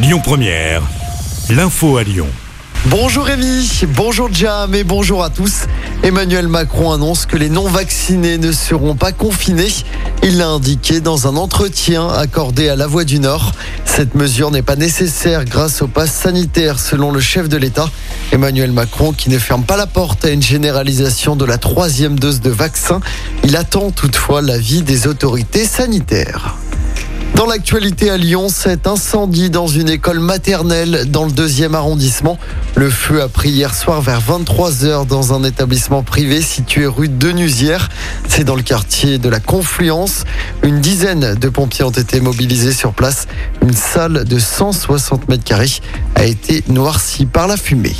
Lyon Première, l'info à Lyon. Bonjour Rémi, bonjour Jam et bonjour à tous. Emmanuel Macron annonce que les non-vaccinés ne seront pas confinés. Il l'a indiqué dans un entretien accordé à La Voix du Nord. Cette mesure n'est pas nécessaire grâce au pass sanitaire selon le chef de l'État. Emmanuel Macron qui ne ferme pas la porte à une généralisation de la troisième dose de vaccin. Il attend toutefois l'avis des autorités sanitaires. Dans l'actualité à Lyon, cet incendie dans une école maternelle dans le deuxième arrondissement. Le feu a pris hier soir vers 23h dans un établissement privé situé rue Denusière. C'est dans le quartier de la Confluence. Une dizaine de pompiers ont été mobilisés sur place. Une salle de 160 mètres carrés a été noircie par la fumée.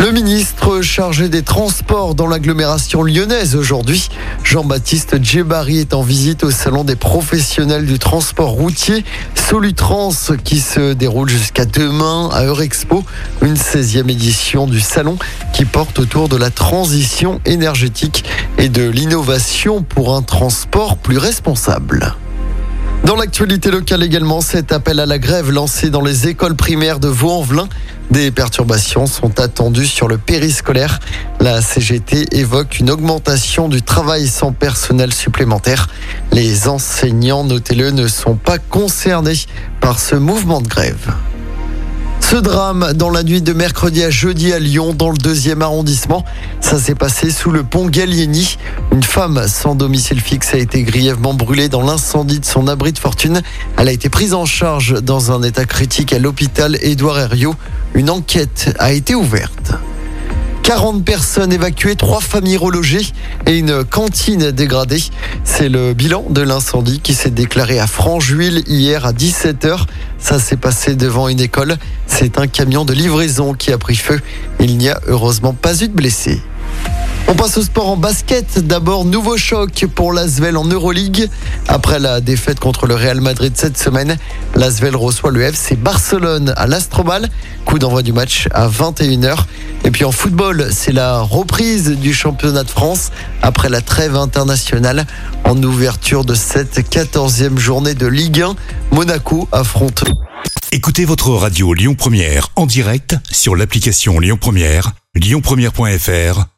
Le ministre chargé des Transports dans l'agglomération lyonnaise aujourd'hui, Jean-Baptiste Djebari, est en visite au salon des professionnels du transport routier Solutrans qui se déroule jusqu'à demain à Eurexpo, une 16e édition du salon qui porte autour de la transition énergétique et de l'innovation pour un transport plus responsable. Dans l'actualité locale également, cet appel à la grève lancé dans les écoles primaires de Vaux-en-Velin. Des perturbations sont attendues sur le périscolaire. La CGT évoque une augmentation du travail sans personnel supplémentaire. Les enseignants, notez-le, ne sont pas concernés par ce mouvement de grève. Ce drame dans la nuit de mercredi à jeudi à Lyon, dans le deuxième arrondissement, ça s'est passé sous le pont Gallieni. Une femme sans domicile fixe a été grièvement brûlée dans l'incendie de son abri de fortune. Elle a été prise en charge dans un état critique à l'hôpital Édouard Herriot. Une enquête a été ouverte. 40 personnes évacuées, 3 familles relogées et une cantine dégradée. C'est le bilan de l'incendie qui s'est déclaré à Francheville hier à 17h. Ça s'est passé devant une école. C'est un camion de livraison qui a pris feu. Il n'y a heureusement pas eu de blessés. On passe au sport en basket. D'abord, nouveau choc pour l'Asvel en Euroleague. Après la défaite contre le Real Madrid cette semaine, l'Asvel reçoit le FC Barcelone à l'Astrobal. Coup d'envoi du match à 21h. Et puis en football, c'est la reprise du championnat de France après la trêve internationale. En ouverture de cette 14e journée de Ligue 1, Monaco affronte. Écoutez votre radio Lyon Première en direct sur l'application Lyon Première, lyonpremière.fr